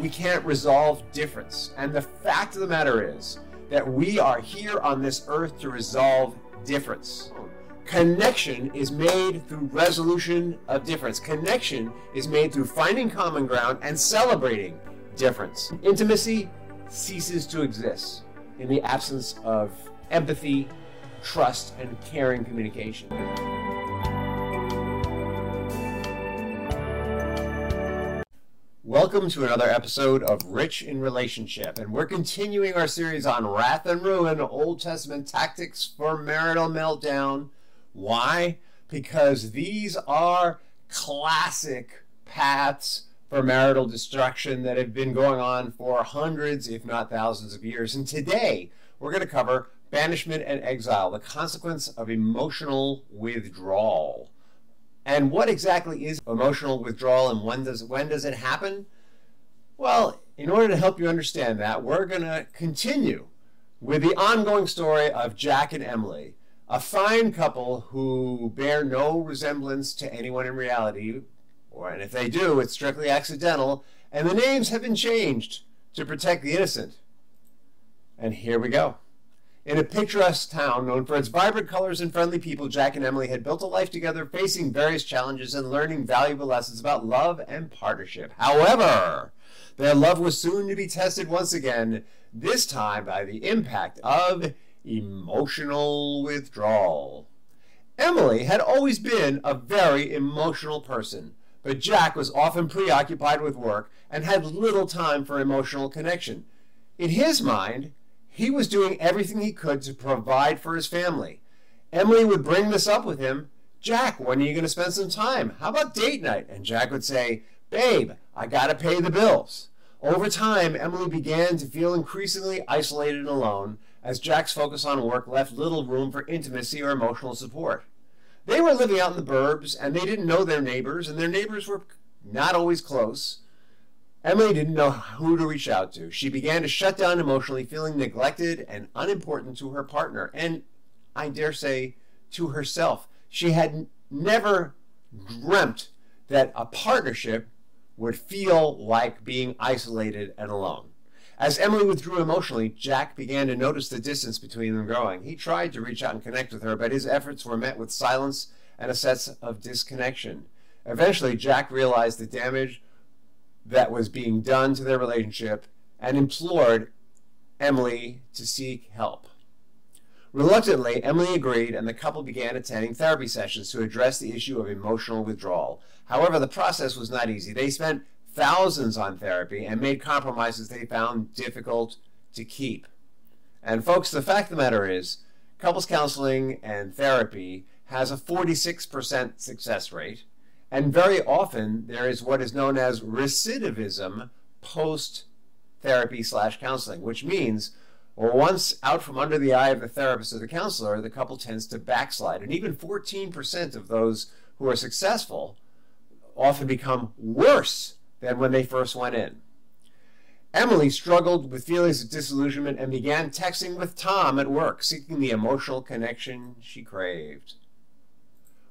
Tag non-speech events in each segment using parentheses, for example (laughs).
we can't resolve difference. And the fact of the matter is that we are here on this earth to resolve difference. Connection is made through resolution of difference. Connection is made through finding common ground and celebrating difference. Intimacy ceases to exist in the absence of empathy, trust, and caring communication. Welcome to another episode of Rich in Relationship, and we're continuing our series on Wrath and Ruin Old Testament Tactics for Marital Meltdown. Why? Because these are classic paths for marital destruction that have been going on for hundreds, if not thousands of years. And today, we're going to cover banishment and exile, the consequence of emotional withdrawal. And what exactly is emotional withdrawal and when does when does it happen? Well, in order to help you understand that, we're going to continue with the ongoing story of Jack and Emily, a fine couple who bear no resemblance to anyone in reality, or and if they do, it's strictly accidental, and the names have been changed to protect the innocent. And here we go. In a picturesque town known for its vibrant colors and friendly people, Jack and Emily had built a life together, facing various challenges and learning valuable lessons about love and partnership. However, their love was soon to be tested once again, this time by the impact of emotional withdrawal. Emily had always been a very emotional person, but Jack was often preoccupied with work and had little time for emotional connection. In his mind, he was doing everything he could to provide for his family. Emily would bring this up with him. Jack, when are you going to spend some time? How about date night? And Jack would say, Babe, I got to pay the bills. Over time, Emily began to feel increasingly isolated and alone as Jack's focus on work left little room for intimacy or emotional support. They were living out in the burbs and they didn't know their neighbors, and their neighbors were not always close. Emily didn't know who to reach out to. She began to shut down emotionally, feeling neglected and unimportant to her partner, and I dare say to herself. She had never dreamt that a partnership would feel like being isolated and alone. As Emily withdrew emotionally, Jack began to notice the distance between them growing. He tried to reach out and connect with her, but his efforts were met with silence and a sense of disconnection. Eventually, Jack realized the damage that was being done to their relationship and implored Emily to seek help. Reluctantly, Emily agreed, and the couple began attending therapy sessions to address the issue of emotional withdrawal. However, the process was not easy. They spent thousands on therapy and made compromises they found difficult to keep. And, folks, the fact of the matter is, couples counseling and therapy has a 46% success rate, and very often there is what is known as recidivism post therapy slash counseling, which means once out from under the eye of the therapist or the counselor, the couple tends to backslide. And even 14% of those who are successful often become worse than when they first went in. Emily struggled with feelings of disillusionment and began texting with Tom at work, seeking the emotional connection she craved.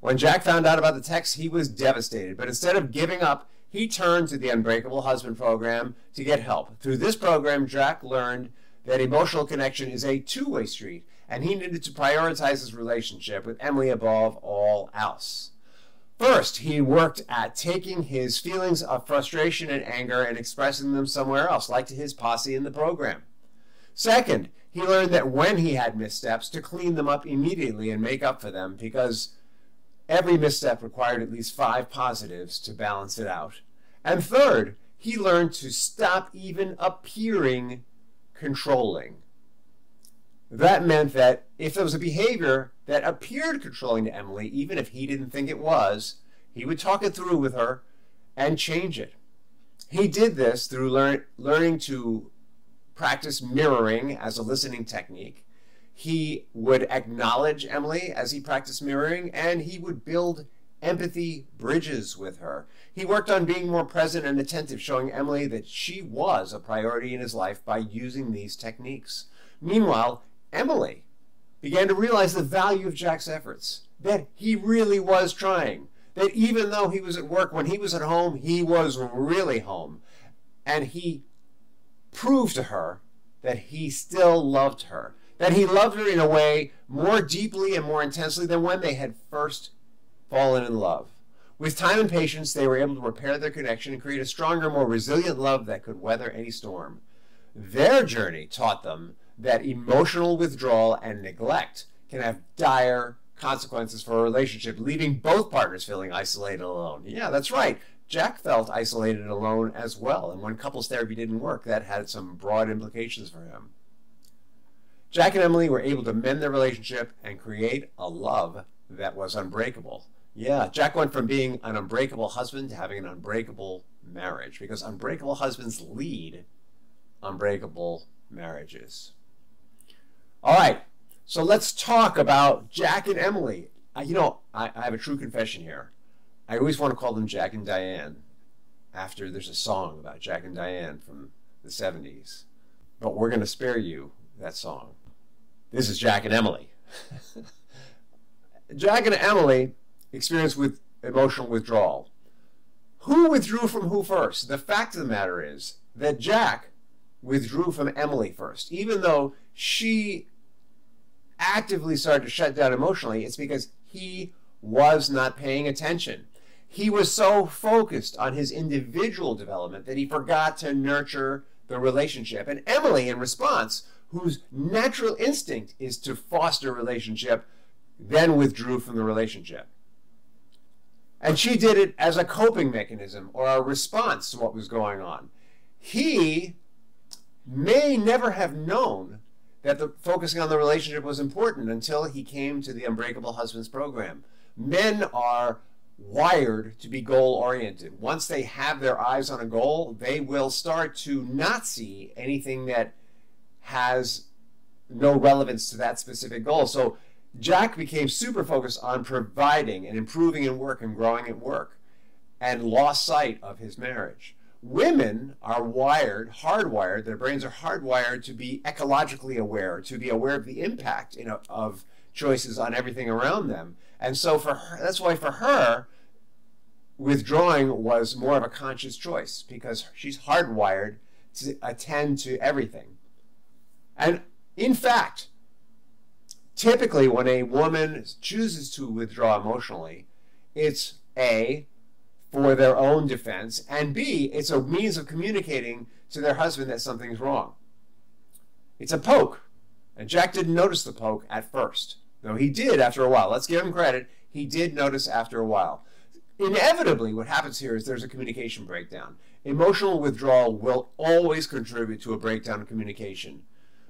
When Jack found out about the text, he was devastated, but instead of giving up, he turned to the Unbreakable Husband program to get help. Through this program, Jack learned that emotional connection is a two way street, and he needed to prioritize his relationship with Emily above all else. First, he worked at taking his feelings of frustration and anger and expressing them somewhere else, like to his posse in the program. Second, he learned that when he had missteps, to clean them up immediately and make up for them, because every misstep required at least five positives to balance it out. And third, he learned to stop even appearing controlling. That meant that if there was a behavior that appeared controlling to Emily, even if he didn't think it was, he would talk it through with her and change it. He did this through learn, learning to practice mirroring as a listening technique. He would acknowledge Emily as he practiced mirroring, and he would build empathy bridges with her. He worked on being more present and attentive, showing Emily that she was a priority in his life by using these techniques. Meanwhile, Emily began to realize the value of Jack's efforts, that he really was trying, that even though he was at work, when he was at home, he was really home. and he proved to her that he still loved her, that he loved her in a way more deeply and more intensely than when they had first fallen in love. With time and patience, they were able to repair their connection and create a stronger, more resilient love that could weather any storm. Their journey taught them that emotional withdrawal and neglect can have dire consequences for a relationship, leaving both partners feeling isolated alone. Yeah, that's right. Jack felt isolated and alone as well, and when couples therapy didn't work, that had some broad implications for him. Jack and Emily were able to mend their relationship and create a love that was unbreakable. Yeah, Jack went from being an unbreakable husband to having an unbreakable marriage because unbreakable husbands lead unbreakable marriages. All right, so let's talk about Jack and Emily. Uh, you know, I, I have a true confession here. I always want to call them Jack and Diane after there's a song about Jack and Diane from the 70s. But we're going to spare you that song. This is Jack and Emily. (laughs) Jack and Emily experienced with emotional withdrawal. Who withdrew from who first? The fact of the matter is that Jack withdrew from Emily first. Even though she actively started to shut down emotionally, it's because he was not paying attention. He was so focused on his individual development that he forgot to nurture the relationship. And Emily, in response, whose natural instinct is to foster relationship, then withdrew from the relationship. And she did it as a coping mechanism or a response to what was going on. He may never have known that the focusing on the relationship was important until he came to the Unbreakable Husbands program. Men are wired to be goal oriented. Once they have their eyes on a goal, they will start to not see anything that has no relevance to that specific goal. So Jack became super focused on providing and improving in work and growing at work and lost sight of his marriage. Women are wired, hardwired, their brains are hardwired to be ecologically aware, to be aware of the impact know, of choices on everything around them. And so for her, that's why for her, withdrawing was more of a conscious choice because she's hardwired to attend to everything. And in fact, typically when a woman chooses to withdraw emotionally, it's A, for their own defense, and B, it's a means of communicating to their husband that something's wrong. It's a poke. And Jack didn't notice the poke at first, though he did after a while. Let's give him credit. He did notice after a while. Inevitably, what happens here is there's a communication breakdown. Emotional withdrawal will always contribute to a breakdown in communication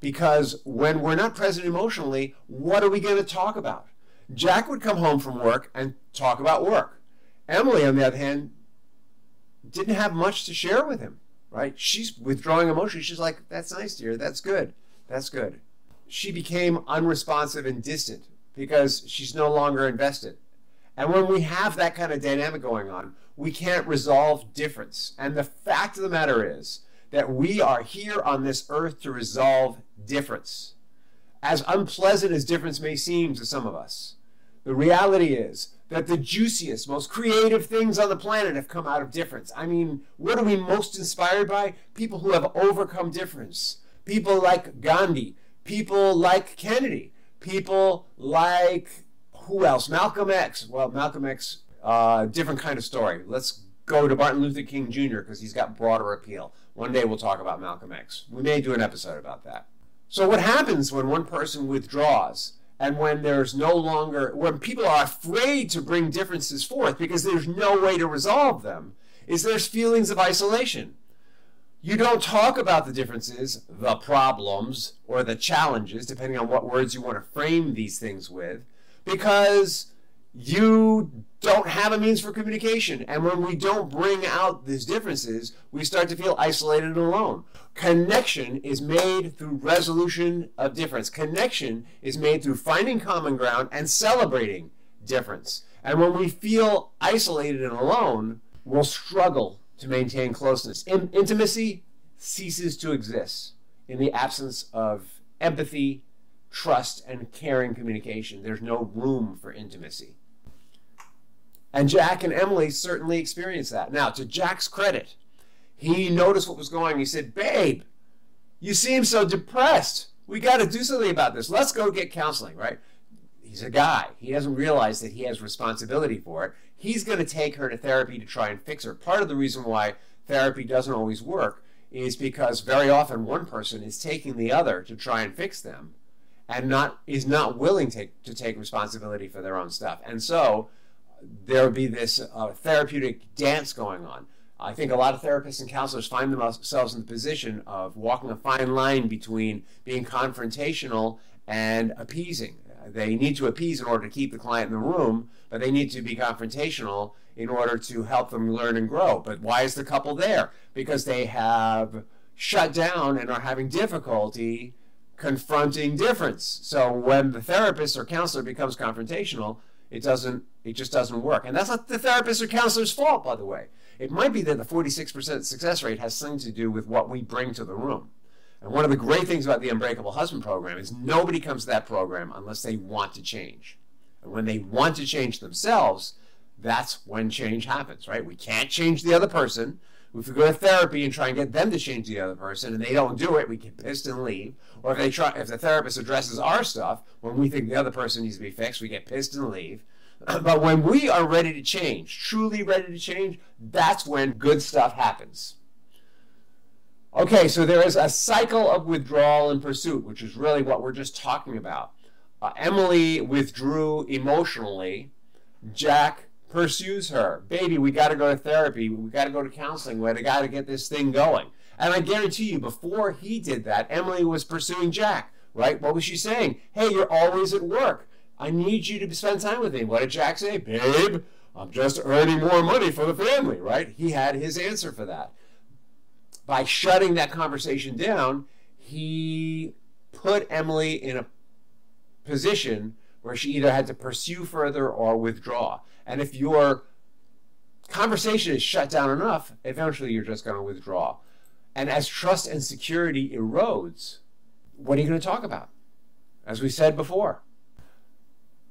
because when we're not present emotionally, what are we going to talk about? Jack would come home from work and talk about work. Emily, on the other hand, didn't have much to share with him, right? She's withdrawing emotionally. She's like, that's nice, dear. That's good. That's good. She became unresponsive and distant because she's no longer invested. And when we have that kind of dynamic going on, we can't resolve difference. And the fact of the matter is that we are here on this earth to resolve difference. As unpleasant as difference may seem to some of us, the reality is that the juiciest, most creative things on the planet have come out of difference. I mean, what are we most inspired by? People who have overcome difference. People like Gandhi, people like Kennedy, people like who else? Malcolm X. Well, Malcolm X, uh, different kind of story. Let's go to Martin Luther King Jr. because he's got broader appeal. One day we'll talk about Malcolm X. We may do an episode about that. So, what happens when one person withdraws? and when there's no longer when people are afraid to bring differences forth because there's no way to resolve them is there's feelings of isolation you don't talk about the differences the problems or the challenges depending on what words you want to frame these things with because you don't have a means for communication. And when we don't bring out these differences, we start to feel isolated and alone. Connection is made through resolution of difference. Connection is made through finding common ground and celebrating difference. And when we feel isolated and alone, we'll struggle to maintain closeness. In- intimacy ceases to exist in the absence of empathy, trust, and caring communication. There's no room for intimacy. And Jack and Emily certainly experienced that. Now, to Jack's credit, He noticed what was going on. He said, Babe, you seem so depressed. We got to do something about this. Let's go get counseling, right? He's a guy. He doesn't realize that he has responsibility for it. He's going to take her to therapy to try and fix her. Part of the reason why therapy doesn't always work is because very often one person is taking the other to try and fix them and not is not willing to, to take responsibility for their own stuff. And so there would be this uh, therapeutic dance going on. I think a lot of therapists and counselors find themselves in the position of walking a fine line between being confrontational and appeasing. They need to appease in order to keep the client in the room, but they need to be confrontational in order to help them learn and grow. But why is the couple there? Because they have shut down and are having difficulty confronting difference. So when the therapist or counselor becomes confrontational, it doesn't it just doesn't work. And that's not the therapist or counselor's fault, by the way. It might be that the 46% success rate has something to do with what we bring to the room. And one of the great things about the Unbreakable Husband program is nobody comes to that program unless they want to change. And when they want to change themselves, that's when change happens, right? We can't change the other person. If we go to therapy and try and get them to change the other person and they don't do it, we get pissed and leave. Or if they try if the therapist addresses our stuff when we think the other person needs to be fixed, we get pissed and leave. (clears throat) But when we are ready to change, truly ready to change, that's when good stuff happens. Okay, so there is a cycle of withdrawal and pursuit, which is really what we're just talking about. Uh, Emily withdrew emotionally. Jack pursues her. Baby, we got to go to therapy. We got to go to counseling. We got to get this thing going. And I guarantee you, before he did that, Emily was pursuing Jack, right? What was she saying? Hey, you're always at work. I need you to spend time with me. What did Jack say? Babe, I'm just earning more money for the family, right? He had his answer for that by shutting that conversation down, he put Emily in a position where she either had to pursue further or withdraw. And if your conversation is shut down enough, eventually you're just going to withdraw. And as trust and security erodes, what are you going to talk about? As we said before.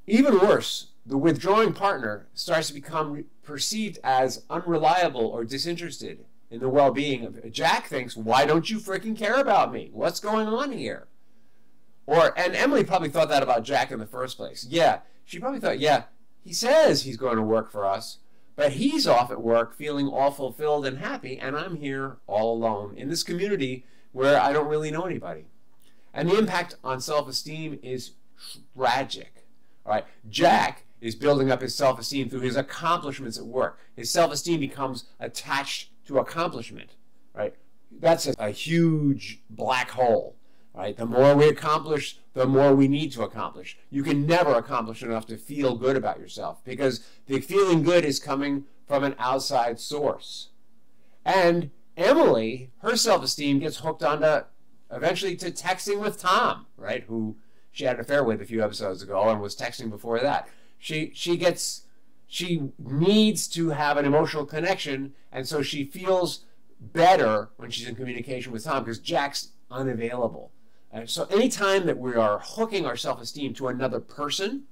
Even worse, the withdrawing partner starts to become perceived as unreliable or disinterested in the well-being of Jack thinks, why don't you freaking care about me? What's going on here? Or and Emily probably thought that about Jack in the first place. Yeah, she probably thought, yeah, he says he's going to work for us, but he's off at work feeling all fulfilled and happy, and I'm here all alone in this community where I don't really know anybody. And the impact on self-esteem is tragic. All right, Jack is building up his self-esteem through his accomplishments at work. His self-esteem becomes attached to accomplishment, right? That's a, a huge black hole, right? The more we accomplish, the more we need to accomplish. You can never accomplish enough to feel good about yourself because the feeling good is coming from an outside source. And Emily, her self-esteem gets hooked onto eventually to texting with Tom, right? Who she had an affair with a few episodes ago and was texting before that. She she gets she needs to have an emotional connection, and so she feels better when she's in communication with Tom because Jack's unavailable. And so anytime that we are hooking our self-esteem to another person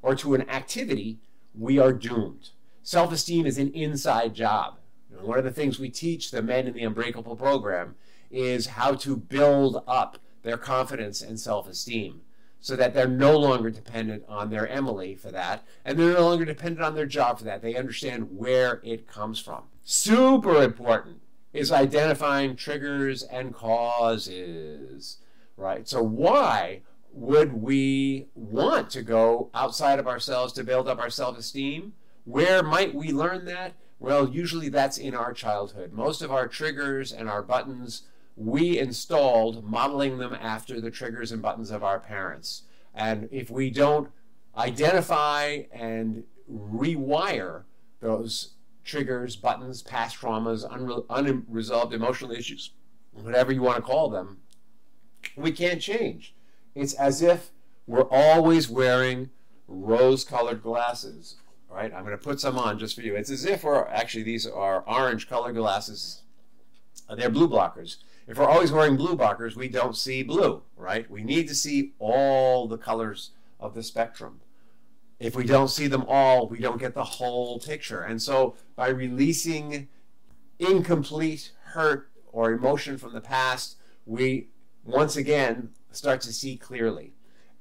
or to an activity, we are doomed. Self-esteem is an inside job. One of the things we teach the men in the Unbreakable program is how to build up their confidence and self-esteem so that they're no longer dependent on their Emily for that, and they're no longer dependent on their job for that. They understand where it comes from. Super important is identifying triggers and causes, right? So why would we want to go outside of ourselves to build up our self-esteem? Where might we learn that? Well, usually that's in our childhood. Most of our triggers and our buttons we installed modeling them after the triggers and buttons of our parents. And if we don't identify and rewire those triggers, buttons, past traumas, unre- unresolved emotional issues, whatever you want to call them, we can't change. It's as if we're always wearing rose colored glasses. Right? I'm going to put some on just for you. It's as if we're actually, these are orange colored glasses. They're blue blockers if we're always wearing blue blockers, we don't see blue, right? We need to see all the colors of the spectrum. If we don't see them all, we don't get the whole picture. And so by releasing incomplete hurt or emotion from the past, we once again start to see clearly.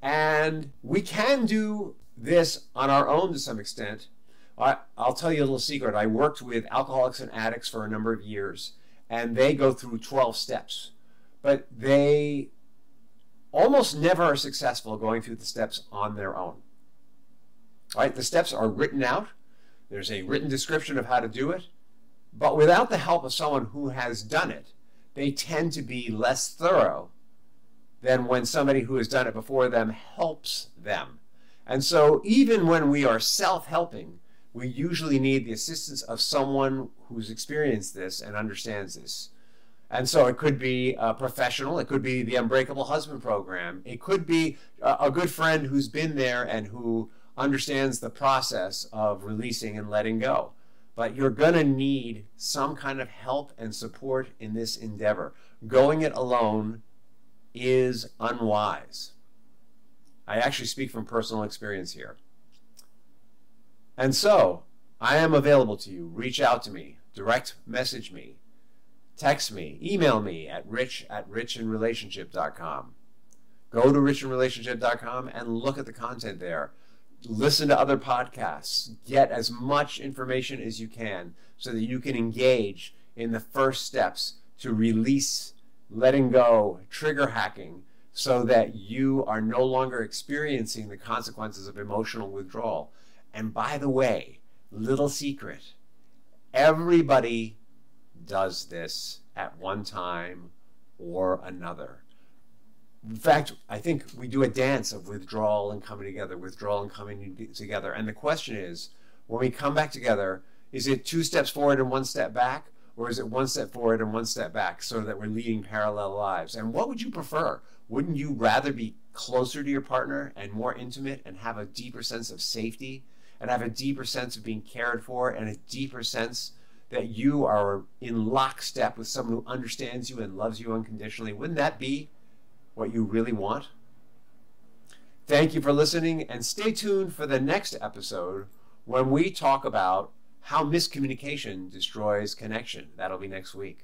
And we can do this on our own to some extent. I, will tell you a little secret. I worked with alcoholics and addicts for a number of years, and they go through 12 steps, but they almost never are successful going through the steps on their own. Right? The steps are written out. There's a written description of how to do it, but without the help of someone who has done it, they tend to be less thorough than when somebody who has done it before them helps them. And so, even when we are self helping, we usually need the assistance of someone who's experienced this and understands this. And so it could be a professional, it could be the Unbreakable Husband program, it could be a good friend who's been there and who understands the process of releasing and letting go. But you're going to need some kind of help and support in this endeavor. Going it alone is unwise. I actually speak from personal experience here. And so, I am available to you. Reach out to me, direct message me, text me, email me at rich at richinrelationship.com. Go to richinrelationship.com and look at the content there listen to other podcasts, get as much information as you can so that you can engage in the first steps to release, letting go, trigger hacking, so that you are no longer experiencing the consequences of emotional withdrawal. And by the way, little secret everybody does this at one time or another in fact, I think we do a dance of withdrawal and coming together, withdrawal and coming together. And the question is, when we come back together, is it two steps forward and one step back? Or is it one step forward and one step back so that we're leading parallel lives? And what would you prefer? Wouldn't you rather be closer to your partner and more intimate and have a deeper sense of safety and have a deeper sense of being cared for and a deeper sense that you are in lockstep with someone who understands you and loves you unconditionally? Wouldn't that be what you really want? Thank you for listening and stay tuned for the next episode when we talk about how miscommunication destroys connection. That'll be next week.